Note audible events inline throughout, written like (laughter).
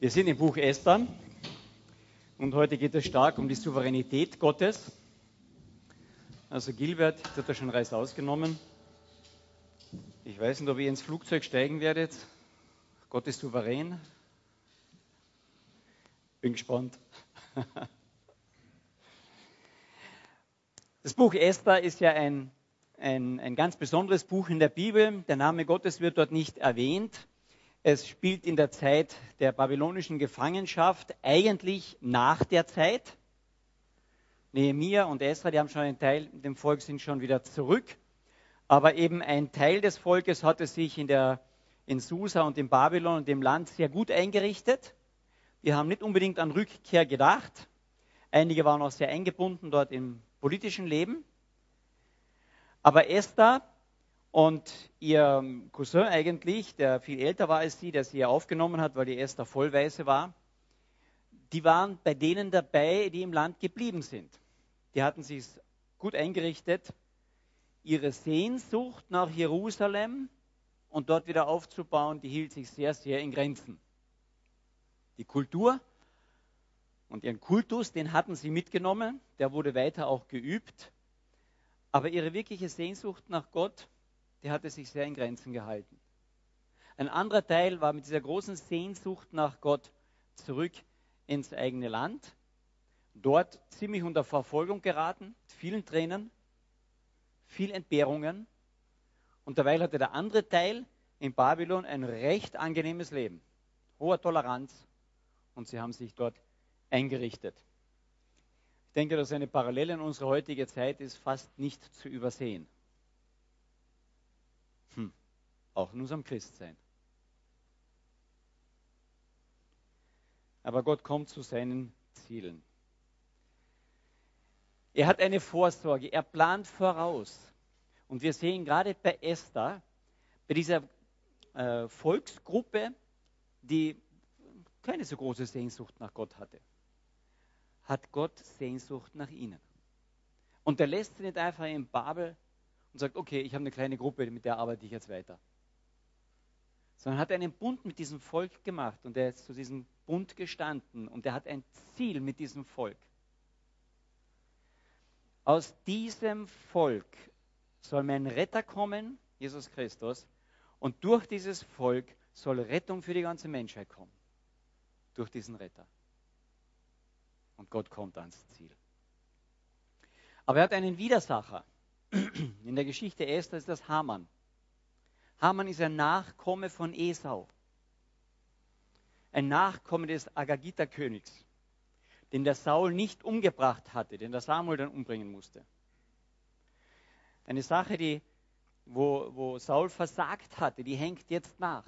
Wir sind im Buch Esther und heute geht es stark um die Souveränität Gottes. Also Gilbert hat da schon Reis ausgenommen. Ich weiß nicht, ob ihr ins Flugzeug steigen werdet. Gott ist souverän. Bin gespannt. Das Buch Esther ist ja ein, ein, ein ganz besonderes Buch in der Bibel. Der Name Gottes wird dort nicht erwähnt. Es spielt in der Zeit der babylonischen Gefangenschaft, eigentlich nach der Zeit. Nehemiah und Esra, die haben schon einen Teil dem Volk, sind schon wieder zurück. Aber eben ein Teil des Volkes hatte sich in, der, in Susa und in Babylon und dem Land sehr gut eingerichtet. Die haben nicht unbedingt an Rückkehr gedacht. Einige waren auch sehr eingebunden dort im politischen Leben. Aber Esther und ihr Cousin eigentlich, der viel älter war als sie, der sie ja aufgenommen hat, weil die Esther vollweise war, die waren bei denen dabei, die im Land geblieben sind. Die hatten sich gut eingerichtet, ihre Sehnsucht nach Jerusalem und dort wieder aufzubauen, die hielt sich sehr, sehr in Grenzen. Die Kultur und ihren Kultus, den hatten sie mitgenommen, der wurde weiter auch geübt, aber ihre wirkliche Sehnsucht nach Gott, der hatte sich sehr in Grenzen gehalten. Ein anderer Teil war mit dieser großen Sehnsucht nach Gott zurück ins eigene Land, dort ziemlich unter Verfolgung geraten, vielen Tränen, viel Entbehrungen. Und derweil hatte der andere Teil in Babylon ein recht angenehmes Leben, hoher Toleranz und sie haben sich dort eingerichtet. Ich denke, dass eine Parallele in unserer heutigen Zeit ist fast nicht zu übersehen. Hm. Auch in unserem Christsein. Aber Gott kommt zu seinen Zielen. Er hat eine Vorsorge, er plant voraus. Und wir sehen gerade bei Esther, bei dieser äh, Volksgruppe, die keine so große Sehnsucht nach Gott hatte, hat Gott Sehnsucht nach ihnen. Und er lässt sie nicht einfach in Babel und sagt, okay, ich habe eine kleine Gruppe, mit der arbeite ich jetzt weiter. Sondern hat einen Bund mit diesem Volk gemacht und er ist zu diesem Bund gestanden und er hat ein Ziel mit diesem Volk. Aus diesem Volk soll mein Retter kommen, Jesus Christus, und durch dieses Volk soll Rettung für die ganze Menschheit kommen. Durch diesen Retter. Und Gott kommt ans Ziel. Aber er hat einen Widersacher. In der Geschichte Esther ist das Haman. Haman ist ein Nachkomme von Esau. Ein Nachkomme des Agagita-Königs, den der Saul nicht umgebracht hatte, den der Samuel dann umbringen musste. Eine Sache, die, wo, wo Saul versagt hatte, die hängt jetzt nach.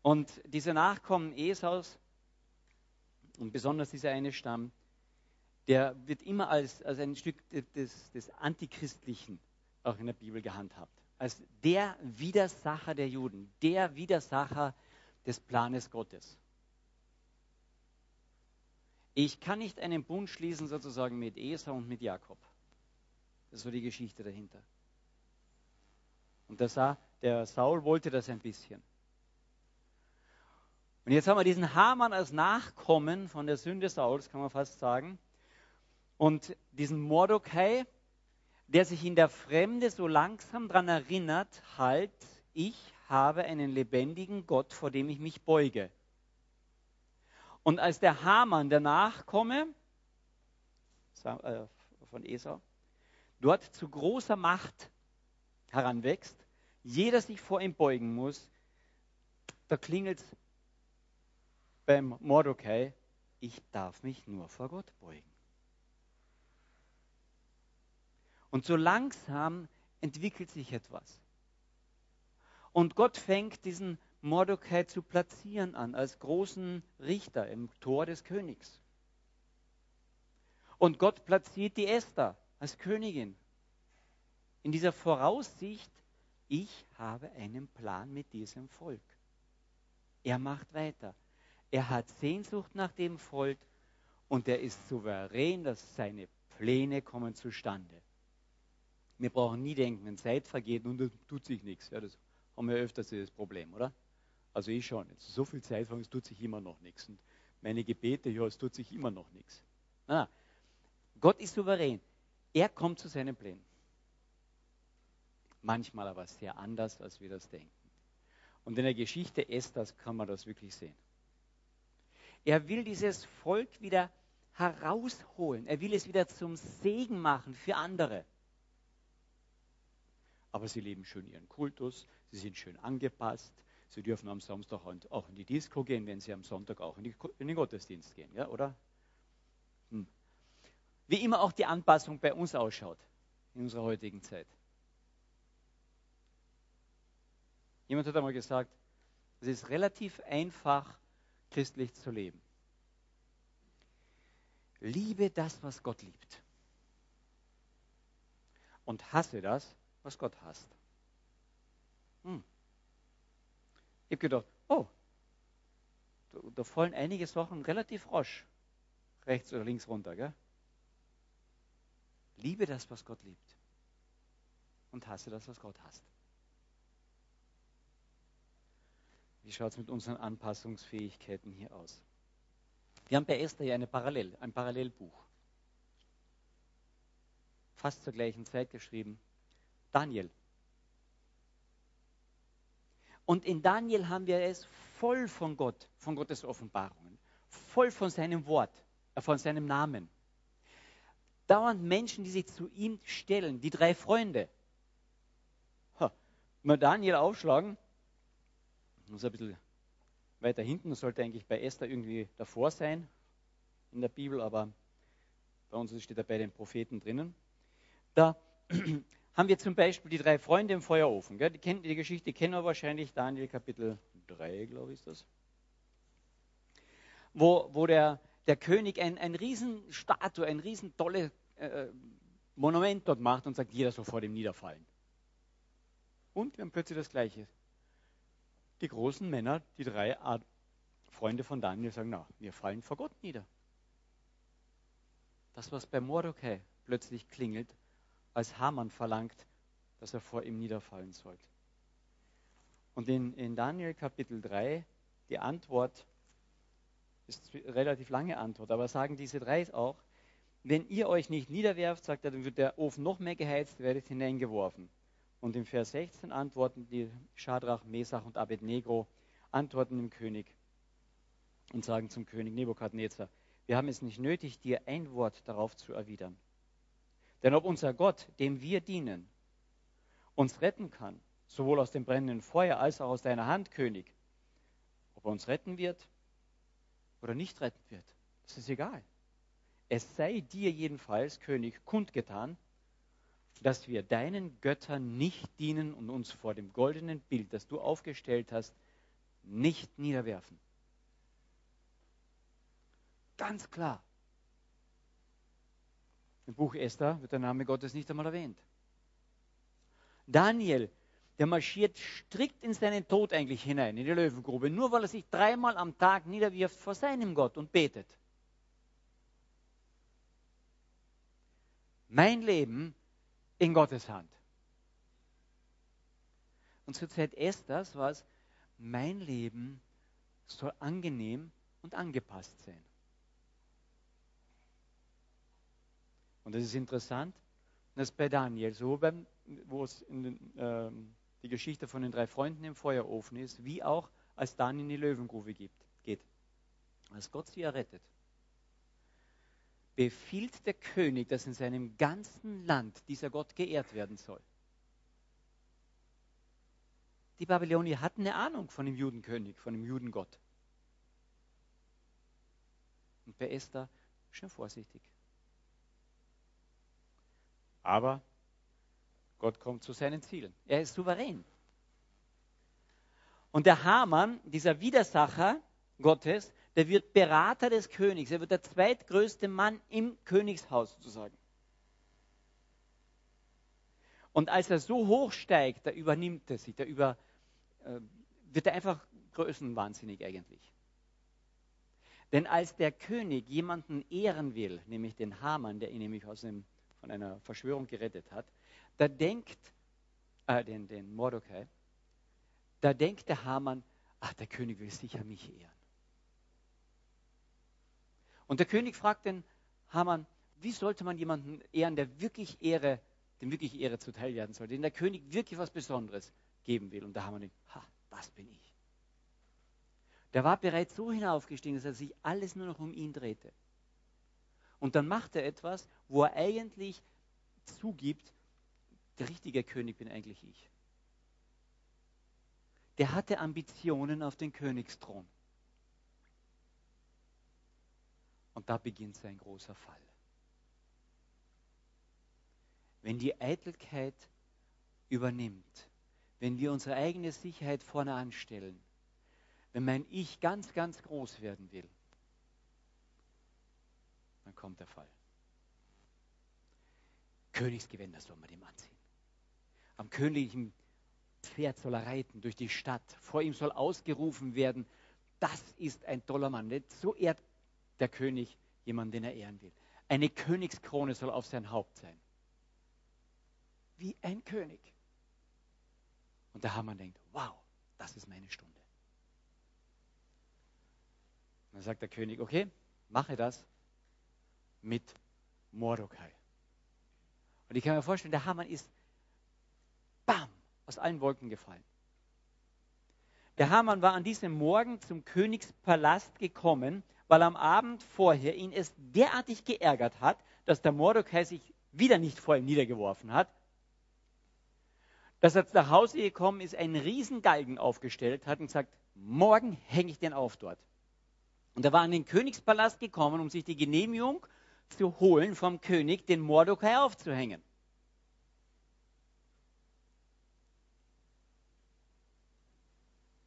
Und diese Nachkommen Esaus, und besonders dieser eine Stamm, der wird immer als, als ein Stück des, des Antichristlichen auch in der Bibel gehandhabt. Als der Widersacher der Juden, der Widersacher des Planes Gottes. Ich kann nicht einen Bund schließen sozusagen mit Esau und mit Jakob. Das so die Geschichte dahinter. Und der, der Saul wollte das ein bisschen. Und jetzt haben wir diesen Haman als Nachkommen von der Sünde Sauls, kann man fast sagen. Und diesen Mordecai, der sich in der Fremde so langsam daran erinnert, halt, ich habe einen lebendigen Gott, vor dem ich mich beuge. Und als der Haman, der Nachkomme äh, von Esau, dort zu großer Macht heranwächst, jeder sich vor ihm beugen muss, da klingelt beim Mordecai, ich darf mich nur vor Gott beugen. Und so langsam entwickelt sich etwas. Und Gott fängt diesen Mordecai zu platzieren an als großen Richter im Tor des Königs. Und Gott platziert die Esther als Königin. In dieser Voraussicht, ich habe einen Plan mit diesem Volk. Er macht weiter. Er hat Sehnsucht nach dem Volk und er ist souverän, dass seine Pläne kommen zustande. Wir brauchen nie denken, wenn Zeit vergeht und es tut sich nichts. Ja, das haben wir öfters das Problem, oder? Also ich schon. Jetzt so viel Zeit es tut sich immer noch nichts. Und meine Gebete, ja, es tut sich immer noch nichts. Nein, Gott ist souverän. Er kommt zu seinen Plänen. Manchmal aber sehr anders, als wir das denken. Und in der Geschichte Esthers kann man das wirklich sehen. Er will dieses Volk wieder herausholen. Er will es wieder zum Segen machen für andere. Aber sie leben schön ihren Kultus, sie sind schön angepasst, sie dürfen am Samstag auch in die Disco gehen, wenn sie am Sonntag auch in, die, in den Gottesdienst gehen, ja, oder? Hm. Wie immer auch die Anpassung bei uns ausschaut in unserer heutigen Zeit. Jemand hat einmal gesagt, es ist relativ einfach, christlich zu leben. Liebe das, was Gott liebt. Und hasse das, was Gott hasst. Hm. Ich habe gedacht, oh, da, da, fallen einige Sachen relativ rasch, rechts oder links runter. Gell? Liebe das, was Gott liebt. Und hasse das, was Gott hasst. Wie schaut es mit unseren Anpassungsfähigkeiten hier aus? Wir haben bei Esther ja eine Parallel, ein Parallelbuch. Fast zur gleichen Zeit geschrieben. Daniel. Und in Daniel haben wir es voll von Gott, von Gottes Offenbarungen, voll von seinem Wort, äh, von seinem Namen. Dauernd Menschen, die sich zu ihm stellen, die drei Freunde. Ha, mal Daniel aufschlagen, muss ein bisschen weiter hinten, sollte eigentlich bei Esther irgendwie davor sein in der Bibel, aber bei uns steht er bei den Propheten drinnen. Da (clears throat) haben wir zum Beispiel die drei Freunde im Feuerofen. Gell? Die, kennen, die Geschichte kennen wir wahrscheinlich, Daniel Kapitel 3, glaube ich, ist das. Wo, wo der, der König ein, ein Riesenstatue, ein riesen tolles äh, Monument dort macht und sagt, jeder soll vor dem niederfallen. Und wir haben plötzlich das Gleiche die großen Männer, die drei Freunde von Daniel, sagen, na, wir fallen vor Gott nieder. Das, was bei Mordecai plötzlich klingelt, als Haman verlangt, dass er vor ihm niederfallen soll. Und in, in Daniel Kapitel 3, die Antwort ist eine relativ lange Antwort, aber sagen diese drei auch, wenn ihr euch nicht niederwerft, sagt er, dann wird der Ofen noch mehr geheizt, werdet hineingeworfen. Und im Vers 16 antworten die Schadrach, Mesach und Abednego, antworten dem König und sagen zum König Nebukadnezar, wir haben es nicht nötig, dir ein Wort darauf zu erwidern. Denn ob unser Gott, dem wir dienen, uns retten kann, sowohl aus dem brennenden Feuer als auch aus deiner Hand, König, ob er uns retten wird oder nicht retten wird, das ist egal. Es sei dir jedenfalls, König, kundgetan, dass wir deinen Göttern nicht dienen und uns vor dem goldenen Bild, das du aufgestellt hast, nicht niederwerfen. Ganz klar. Im Buch Esther wird der Name Gottes nicht einmal erwähnt. Daniel, der marschiert strikt in seinen Tod eigentlich hinein, in die Löwengrube, nur weil er sich dreimal am Tag niederwirft vor seinem Gott und betet. Mein Leben in Gottes Hand. Und zur Zeit Esthers war es, mein Leben soll angenehm und angepasst sein. Und das ist interessant, dass bei Daniel, so beim, wo es den, ähm, die Geschichte von den drei Freunden im Feuerofen ist, wie auch als Daniel in die Löwengrube gibt, geht. Als Gott sie errettet befiehlt der König, dass in seinem ganzen Land dieser Gott geehrt werden soll. Die Babylonier hatten eine Ahnung von dem Judenkönig, von dem Judengott. Und bei Esther schon vorsichtig. Aber Gott kommt zu seinen Zielen. Er ist souverän. Und der Hamann, dieser Widersacher Gottes, der wird Berater des Königs. Er wird der zweitgrößte Mann im Königshaus sozusagen. Und als er so hoch steigt, da übernimmt er sich, da über, äh, wird er einfach größenwahnsinnig eigentlich. Denn als der König jemanden ehren will, nämlich den Haman, der ihn nämlich aus dem, von einer Verschwörung gerettet hat, da denkt, äh, den, den Mordecai, da denkt der Haman, ach, der König will sicher mich ehren. Und der König fragt den Haman, wie sollte man jemanden ehren, der wirklich Ehre, dem wirklich Ehre zuteil werden soll, den der König wirklich was Besonderes geben will. Und haben wir denkt, ha, das bin ich. Der war bereits so hinaufgestiegen, dass er sich alles nur noch um ihn drehte. Und dann macht er etwas, wo er eigentlich zugibt, der richtige König bin eigentlich ich. Der hatte Ambitionen auf den Königsthron. Und da beginnt sein großer Fall. Wenn die Eitelkeit übernimmt, wenn wir unsere eigene Sicherheit vorne anstellen, wenn mein Ich ganz, ganz groß werden will, dann kommt der Fall. Königsgewänder soll man dem anziehen. Am königlichen Pferd soll er reiten durch die Stadt. Vor ihm soll ausgerufen werden, das ist ein toller Mann. So ehrt der König jemanden, den er ehren will. Eine Königskrone soll auf sein Haupt sein. Wie ein König. Und der Hamann denkt, wow, das ist meine Stunde. Und dann sagt der König, okay, mache das mit Mordecai. Und ich kann mir vorstellen, der Hamann ist, bam, aus allen Wolken gefallen. Der Hamann war an diesem Morgen zum Königspalast gekommen, weil am Abend vorher ihn es derartig geärgert hat, dass der Mordecai sich wieder nicht vor ihm niedergeworfen hat, dass er nach Hause gekommen ist, einen riesen Galgen aufgestellt hat und gesagt, morgen hänge ich den auf dort. Und er war an den Königspalast gekommen, um sich die Genehmigung zu holen vom König, den Mordecai aufzuhängen.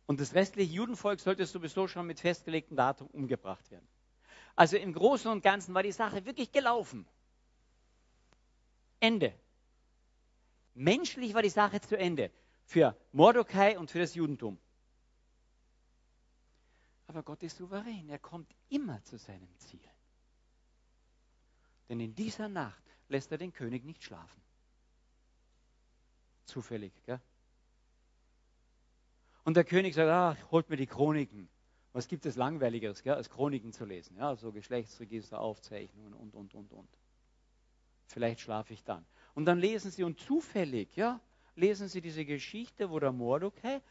Und das restliche Judenvolk sollte sowieso schon mit festgelegtem Datum umgebracht werden. Also im Großen und Ganzen war die Sache wirklich gelaufen. Ende. Menschlich war die Sache zu Ende. Für Mordecai und für das Judentum. Aber Gott ist souverän. Er kommt immer zu seinem Ziel. Denn in dieser Nacht lässt er den König nicht schlafen. Zufällig, gell? Und der König sagt, ach, holt mir die Chroniken. Was gibt es Langweiligeres, gell, als Chroniken zu lesen? Ja, so Geschlechtsregister, Aufzeichnungen und, und, und, und. Vielleicht schlafe ich dann. Und dann lesen sie, und zufällig, ja, lesen sie diese Geschichte, wo der Mordecai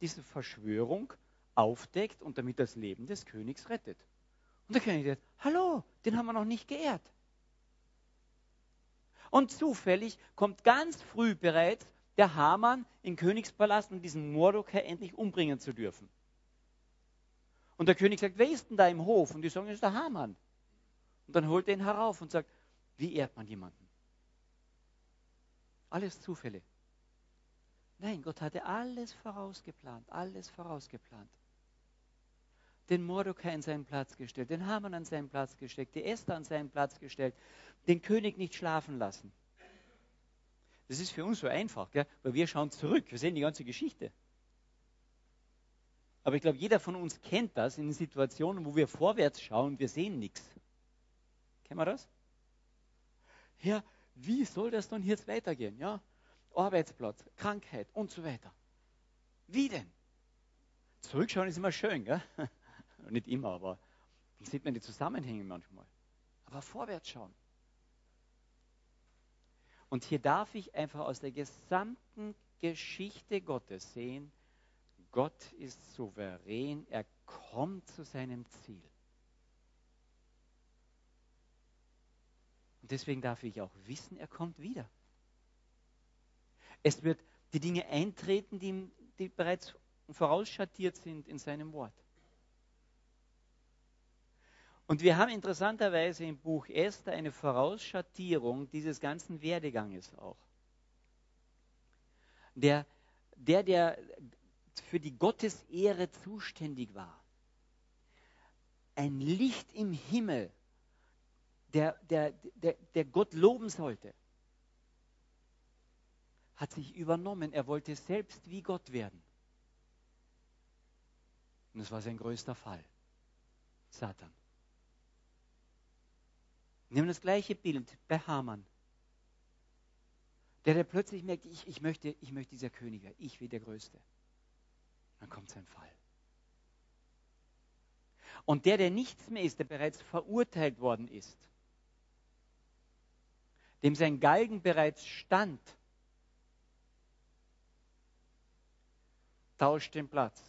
diese Verschwörung aufdeckt und damit das Leben des Königs rettet. Und der König sagt, hallo, den haben wir noch nicht geehrt. Und zufällig kommt ganz früh bereits der Haman in Königspalast, um diesen Mordecai endlich umbringen zu dürfen. Und der König sagt, wer ist denn da im Hof? Und die sagen, das ist der Haman. Und dann holt er ihn herauf und sagt, wie ehrt man jemanden? Alles Zufälle. Nein, Gott hatte alles vorausgeplant, alles vorausgeplant. Den Mordecai in seinen Platz gestellt, den Haman an seinen Platz gestellt, die Esther an seinen Platz gestellt, den König nicht schlafen lassen. Das ist für uns so einfach, gell? weil wir schauen zurück, wir sehen die ganze Geschichte. Aber ich glaube, jeder von uns kennt das in Situationen, wo wir vorwärts schauen wir sehen nichts. Kennen wir das? Ja, wie soll das dann jetzt weitergehen? Ja, Arbeitsplatz, Krankheit und so weiter. Wie denn? Zurückschauen ist immer schön, gell? Nicht immer, aber dann sieht man die Zusammenhänge manchmal. Aber vorwärts schauen. Und hier darf ich einfach aus der gesamten Geschichte Gottes sehen, Gott ist souverän, er kommt zu seinem Ziel. Und deswegen darf ich auch wissen, er kommt wieder. Es wird die Dinge eintreten, die, die bereits vorausschattiert sind in seinem Wort. Und wir haben interessanterweise im Buch Esther eine Vorausschattierung dieses ganzen Werdeganges auch. Der, der, der für die Gottesehre zuständig war, ein Licht im Himmel, der, der, der, der Gott loben sollte, hat sich übernommen. Er wollte selbst wie Gott werden. Und das war sein größter Fall. Satan. Nehmen das gleiche Bild bei Haman. Der, der plötzlich merkt, ich, ich, möchte, ich möchte dieser König werden, ich will der Größte. Dann kommt sein Fall. Und der, der nichts mehr ist, der bereits verurteilt worden ist, dem sein Galgen bereits stand, tauscht den Platz.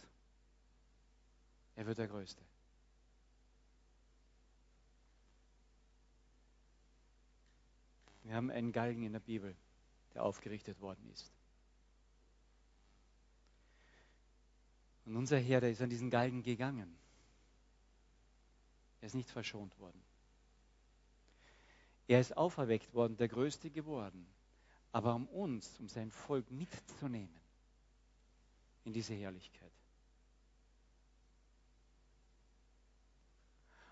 Er wird der Größte. Wir haben einen Galgen in der Bibel, der aufgerichtet worden ist. Und unser Herr, der ist an diesen Galgen gegangen. Er ist nicht verschont worden. Er ist auferweckt worden, der Größte geworden. Aber um uns, um sein Volk mitzunehmen in diese Herrlichkeit.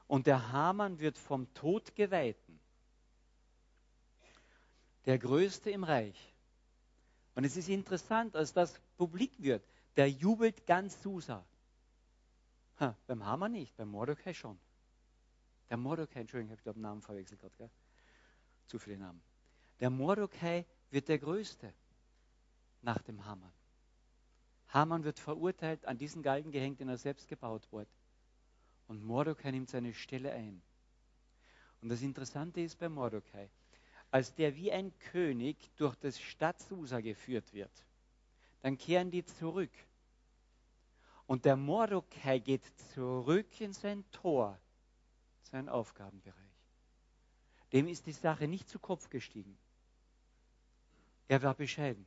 Und der Hamann wird vom Tod geweihten, der Größte im Reich. Und es ist interessant, als das publik wird, der jubelt ganz Susa. Ha, beim Hamann nicht, beim Mordecai schon. Der Mordecai, Entschuldigung, ich habe den Namen verwechselt gerade? Zu viele Namen. Der Mordecai wird der Größte nach dem Hamann. Hamann wird verurteilt, an diesen Galgen gehängt, den er selbst gebaut wurde. Und Mordecai nimmt seine Stelle ein. Und das Interessante ist bei Mordecai, als der wie ein König durch das Stadt Susa geführt wird, dann kehren die zurück. Und der Mordecai geht zurück in sein Tor, seinen Aufgabenbereich. Dem ist die Sache nicht zu Kopf gestiegen. Er war bescheiden.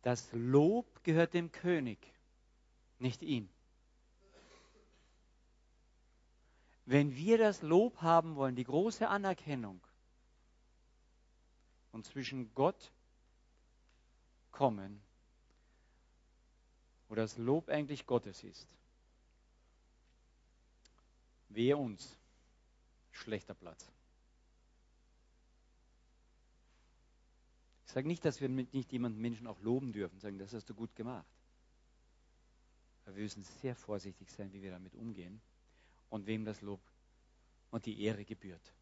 Das Lob gehört dem König, nicht ihm. Wenn wir das Lob haben wollen, die große Anerkennung und zwischen Gott kommen, wo das Lob eigentlich Gottes ist, wehe uns, schlechter Platz. Ich sage nicht, dass wir nicht jemanden Menschen auch loben dürfen, sagen, das hast du gut gemacht. Aber wir müssen sehr vorsichtig sein, wie wir damit umgehen und wem das Lob und die Ehre gebührt.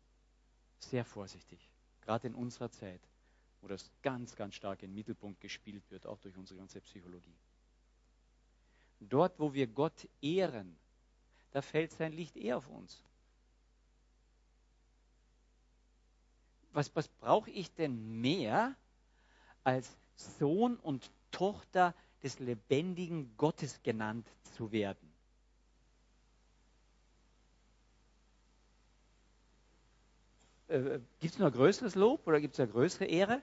Sehr vorsichtig, gerade in unserer Zeit, wo das ganz, ganz stark den Mittelpunkt gespielt wird, auch durch unsere ganze Psychologie. Dort, wo wir Gott ehren, da fällt sein Licht eher auf uns. Was, was brauche ich denn mehr, als Sohn und Tochter des lebendigen Gottes genannt zu werden? Äh, gibt es noch größeres Lob oder gibt es eine größere Ehre?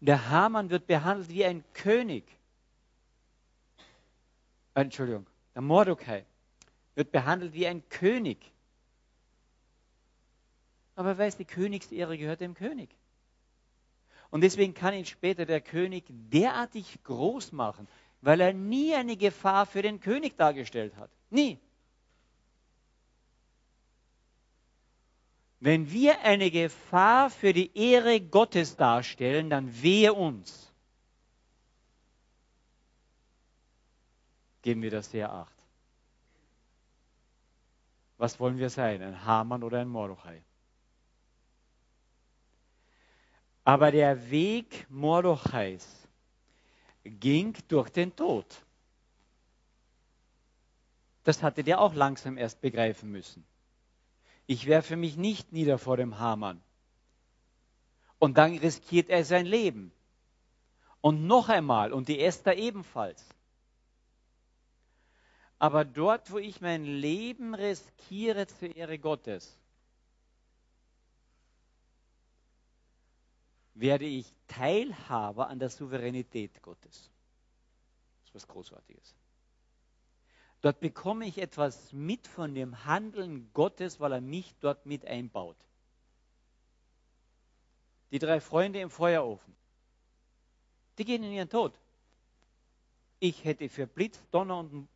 Der Hamann wird behandelt wie ein König. Entschuldigung, der Mordecai wird behandelt wie ein König. Aber er weiß, die Königsehre gehört dem König. Und deswegen kann ihn später der König derartig groß machen, weil er nie eine Gefahr für den König dargestellt hat. Nie. Wenn wir eine Gefahr für die Ehre Gottes darstellen, dann wehe uns. geben wir das sehr acht. Was wollen wir sein? Ein Hamann oder ein Mordechai? Aber der Weg Mordechais ging durch den Tod. Das hatte der auch langsam erst begreifen müssen. Ich werfe mich nicht nieder vor dem Hamann. Und dann riskiert er sein Leben. Und noch einmal, und die Esther ebenfalls. Aber dort, wo ich mein Leben riskiere zur Ehre Gottes, werde ich Teilhaber an der Souveränität Gottes. Das ist was Großartiges. Dort bekomme ich etwas mit von dem Handeln Gottes, weil er mich dort mit einbaut. Die drei Freunde im Feuerofen, die gehen in ihren Tod. Ich hätte für Blitz, Donner und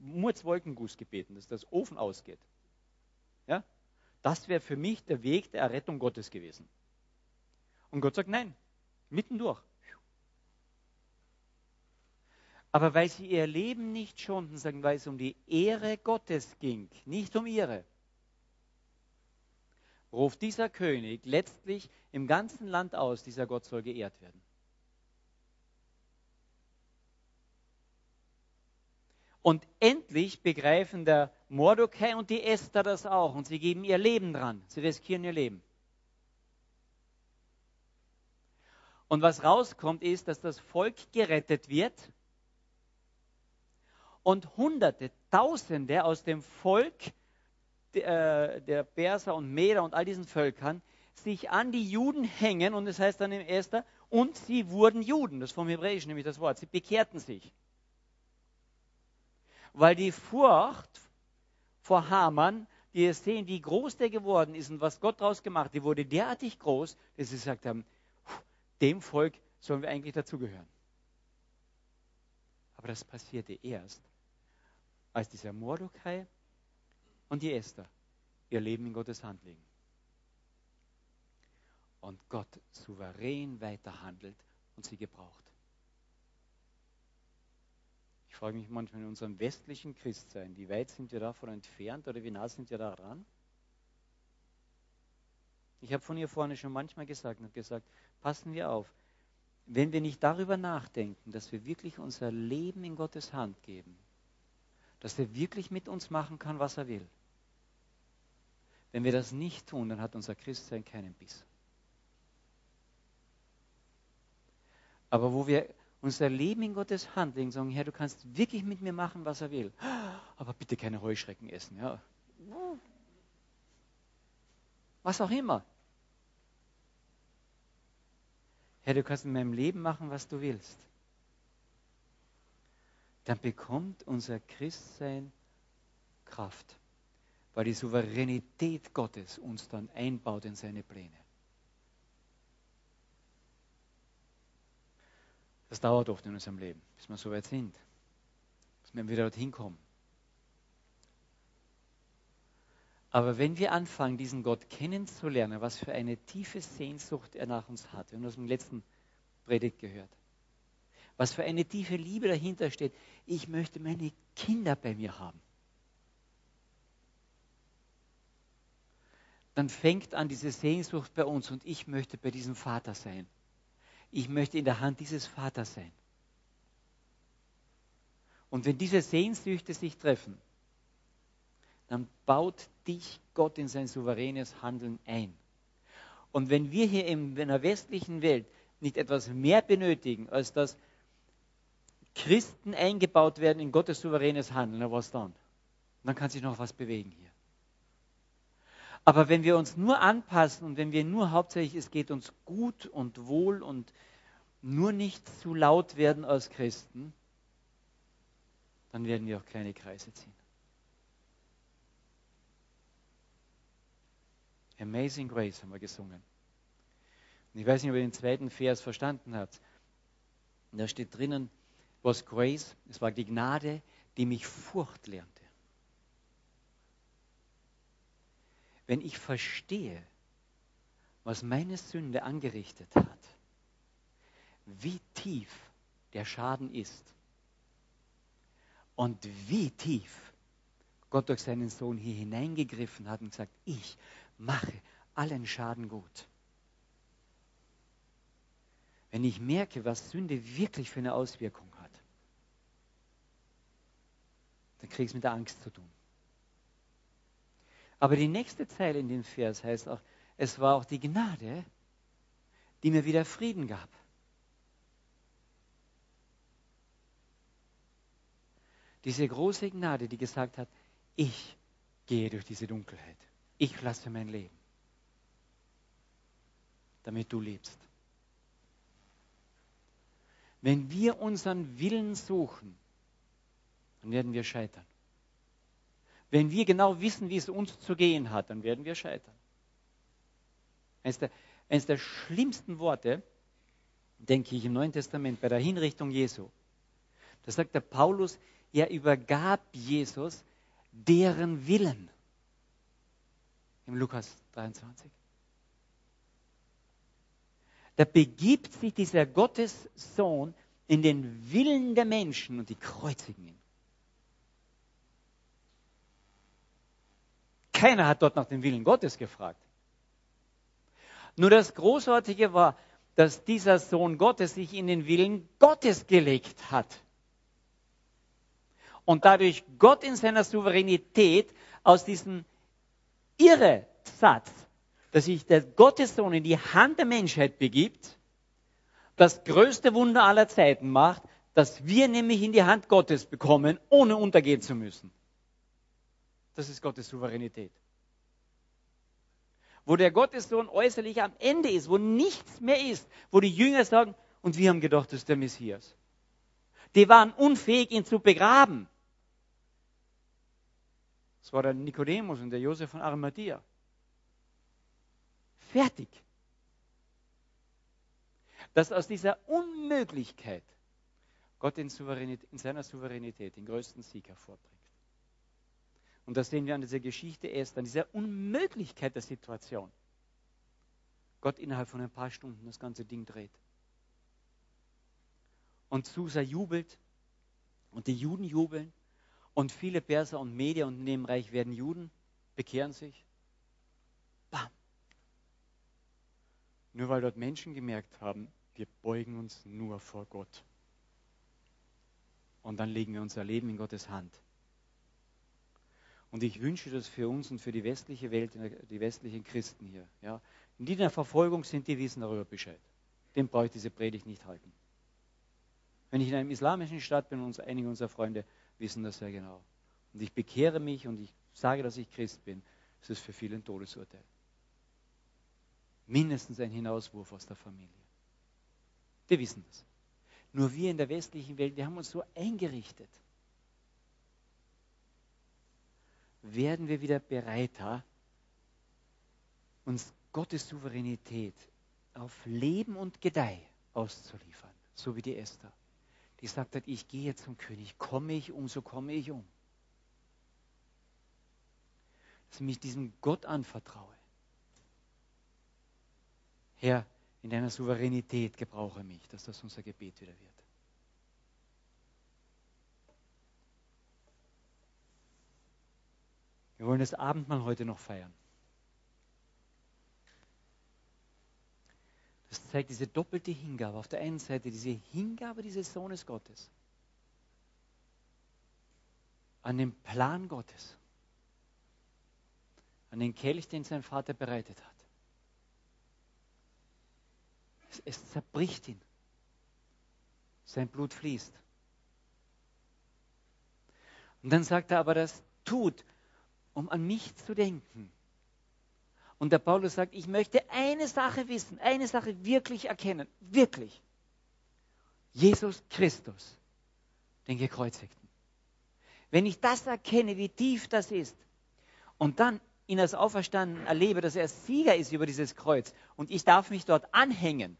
Murzwolkenguss gebeten, dass das Ofen ausgeht. Ja? Das wäre für mich der Weg der Errettung Gottes gewesen. Und Gott sagt nein, mittendurch. Aber weil sie ihr Leben nicht schonten, sagen, weil es um die Ehre Gottes ging, nicht um ihre, ruft dieser König letztlich im ganzen Land aus, dieser Gott soll geehrt werden. Und endlich begreifen der Mordecai und die Esther das auch und sie geben ihr Leben dran. Sie riskieren ihr Leben. Und was rauskommt, ist, dass das Volk gerettet wird und Hunderte, Tausende aus dem Volk der, der Perser und Meder und all diesen Völkern sich an die Juden hängen und das heißt dann im Esther, und sie wurden Juden, das ist vom Hebräischen nämlich das Wort, sie bekehrten sich. Weil die Furcht vor Haman, die ihr sehen, wie groß der geworden ist und was Gott daraus gemacht die wurde derartig groß, dass sie gesagt haben, dem Volk sollen wir eigentlich dazugehören. Aber das passierte erst, als dieser Mordecai und die Esther ihr Leben in Gottes Hand legen. Und Gott souverän weiterhandelt und sie gebraucht. Ich frage mich manchmal in unserem westlichen Christsein, wie weit sind wir davon entfernt oder wie nah sind wir da dran? Ich habe von hier vorne schon manchmal gesagt und gesagt, passen wir auf, wenn wir nicht darüber nachdenken, dass wir wirklich unser Leben in Gottes Hand geben, dass er wirklich mit uns machen kann, was er will. Wenn wir das nicht tun, dann hat unser Christsein keinen Biss. Aber wo wir unser Leben in Gottes Hand legen, sagen, Herr, du kannst wirklich mit mir machen, was er will. Aber bitte keine Heuschrecken essen. Ja. Was auch immer. Herr, du kannst in meinem Leben machen, was du willst. Dann bekommt unser Christsein Kraft, weil die Souveränität Gottes uns dann einbaut in seine Pläne. Das dauert oft in unserem Leben, bis wir so weit sind, bis wir wieder dorthin kommen. Aber wenn wir anfangen, diesen Gott kennenzulernen, was für eine tiefe Sehnsucht er nach uns hat, wir haben das im letzten Predigt gehört, was für eine tiefe Liebe dahinter steht, ich möchte meine Kinder bei mir haben. Dann fängt an diese Sehnsucht bei uns und ich möchte bei diesem Vater sein. Ich möchte in der Hand dieses Vaters sein. Und wenn diese Sehnsüchte sich treffen, dann baut dich Gott in sein souveränes Handeln ein. Und wenn wir hier in der westlichen Welt nicht etwas mehr benötigen, als dass Christen eingebaut werden in Gottes souveränes Handeln, was dann? Dann kann sich noch was bewegen hier. Aber wenn wir uns nur anpassen und wenn wir nur hauptsächlich, es geht uns gut und wohl und nur nicht zu laut werden als Christen, dann werden wir auch kleine Kreise ziehen. Amazing Grace haben wir gesungen. Und ich weiß nicht, ob ihr den zweiten Vers verstanden habt. da steht drinnen, was Grace, es war die Gnade, die mich Furcht lernte. Wenn ich verstehe, was meine Sünde angerichtet hat, wie tief der Schaden ist und wie tief Gott durch seinen Sohn hier hineingegriffen hat und gesagt, ich mache allen Schaden gut. Wenn ich merke, was Sünde wirklich für eine Auswirkung hat, dann kriege ich es mit der Angst zu tun. Aber die nächste Zeile in dem Vers heißt auch, es war auch die Gnade, die mir wieder Frieden gab. Diese große Gnade, die gesagt hat, ich gehe durch diese Dunkelheit ich lasse mein Leben, damit du lebst. Wenn wir unseren Willen suchen, dann werden wir scheitern. Wenn wir genau wissen, wie es uns zu gehen hat, dann werden wir scheitern. Eines der, eines der schlimmsten Worte, denke ich, im Neuen Testament bei der Hinrichtung Jesu. Da sagt der Paulus, er übergab Jesus deren Willen im Lukas 23. Da begibt sich dieser Gottessohn in den Willen der Menschen und die kreuzigen ihn. Keiner hat dort nach dem Willen Gottes gefragt. Nur das Großartige war, dass dieser Sohn Gottes sich in den Willen Gottes gelegt hat. Und dadurch Gott in seiner Souveränität aus diesem irre Satz, dass sich der Gottessohn in die Hand der Menschheit begibt, das größte Wunder aller Zeiten macht, dass wir nämlich in die Hand Gottes bekommen, ohne untergehen zu müssen. Das ist Gottes Souveränität. Wo der Gottessohn äußerlich am Ende ist, wo nichts mehr ist, wo die Jünger sagen, und wir haben gedacht, das ist der Messias. Die waren unfähig, ihn zu begraben. Das war der Nikodemus und der Josef von Arimathea. Fertig. Dass aus dieser Unmöglichkeit Gott in, in, seiner Souveränität den größten Sieg hervorbringt. Und das sehen wir an dieser Geschichte erst, an dieser Unmöglichkeit der Situation. Gott innerhalb von ein paar Stunden das ganze Ding dreht. Und Susa jubelt und die Juden jubeln und viele Perser und Medier und Nebenreich werden Juden, bekehren sich. Bam. Nur weil dort Menschen gemerkt haben, wir beugen uns nur vor Gott. Und dann legen wir unser Leben in Gottes Hand. Und ich wünsche das für uns und für die westliche Welt, die westlichen Christen hier. Ja. In der Verfolgung sind, die wissen darüber Bescheid. Dem brauche ich diese Predigt nicht halten. Wenn ich in einem islamischen Staat bin, und einige unserer Freunde wissen das sehr genau. Und ich bekehre mich und ich sage, dass ich Christ bin, ist es für viele ein Todesurteil. Mindestens ein Hinauswurf aus der Familie. Die wissen das. Nur wir in der westlichen Welt, wir haben uns so eingerichtet. Werden wir wieder bereiter, uns Gottes Souveränität auf Leben und Gedeih auszuliefern, so wie die Esther die sagt hat, ich gehe zum König, komme ich um, so komme ich um. Dass ich mich diesem Gott anvertraue. Herr, in deiner Souveränität gebrauche mich, dass das unser Gebet wieder wird. Wir wollen das Abendmahl heute noch feiern. Das zeigt diese doppelte Hingabe. Auf der einen Seite diese Hingabe dieses Sohnes Gottes an den Plan Gottes, an den Kelch, den sein Vater bereitet hat. Es, es zerbricht ihn. Sein Blut fließt. Und dann sagt er aber, das tut, um an mich zu denken. Und der Paulus sagt, ich möchte eine Sache wissen, eine Sache wirklich erkennen, wirklich. Jesus Christus, den Gekreuzigten. Wenn ich das erkenne, wie tief das ist, und dann ihn als Auferstanden erlebe, dass er Sieger ist über dieses Kreuz, und ich darf mich dort anhängen,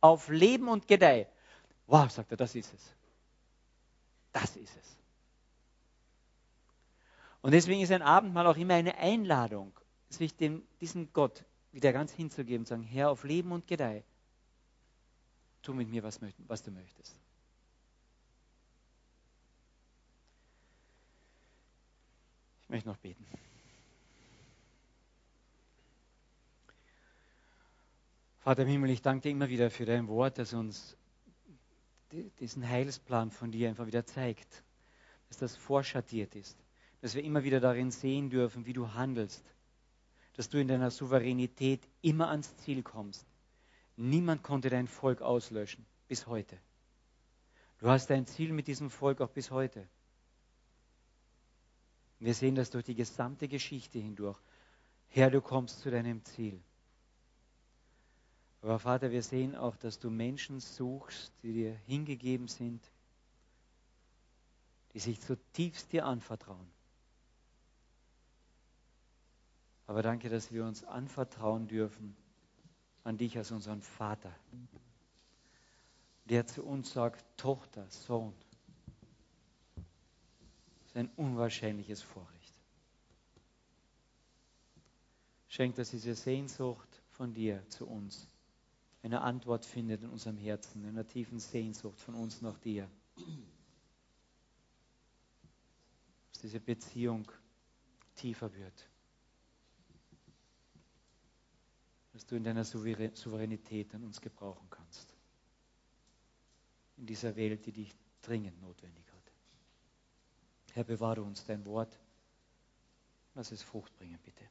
auf Leben und Gedeih. Wow, sagt er, das ist es. Das ist es. Und deswegen ist ein Abendmahl auch immer eine Einladung sich dem, diesem Gott wieder ganz hinzugeben und sagen, Herr, auf Leben und Gedeih, tu mit mir, was, was du möchtest. Ich möchte noch beten. Vater im Himmel, ich danke dir immer wieder für dein Wort, das uns diesen Heilsplan von dir einfach wieder zeigt, dass das vorschattiert ist, dass wir immer wieder darin sehen dürfen, wie du handelst, dass du in deiner Souveränität immer ans Ziel kommst. Niemand konnte dein Volk auslöschen, bis heute. Du hast dein Ziel mit diesem Volk auch bis heute. Wir sehen das durch die gesamte Geschichte hindurch. Herr, du kommst zu deinem Ziel. Aber Vater, wir sehen auch, dass du Menschen suchst, die dir hingegeben sind, die sich zutiefst dir anvertrauen. Aber danke, dass wir uns anvertrauen dürfen an dich als unseren Vater, der zu uns sagt, Tochter, Sohn. Das ist ein unwahrscheinliches Vorrecht. Schenk, dass diese Sehnsucht von dir zu uns eine Antwort findet in unserem Herzen, in einer tiefen Sehnsucht von uns nach dir. Dass diese Beziehung tiefer wird. Dass du in deiner Souveränität an uns gebrauchen kannst. In dieser Welt, die dich dringend notwendig hat. Herr, bewahre uns dein Wort. Lass es Frucht bringen, bitte.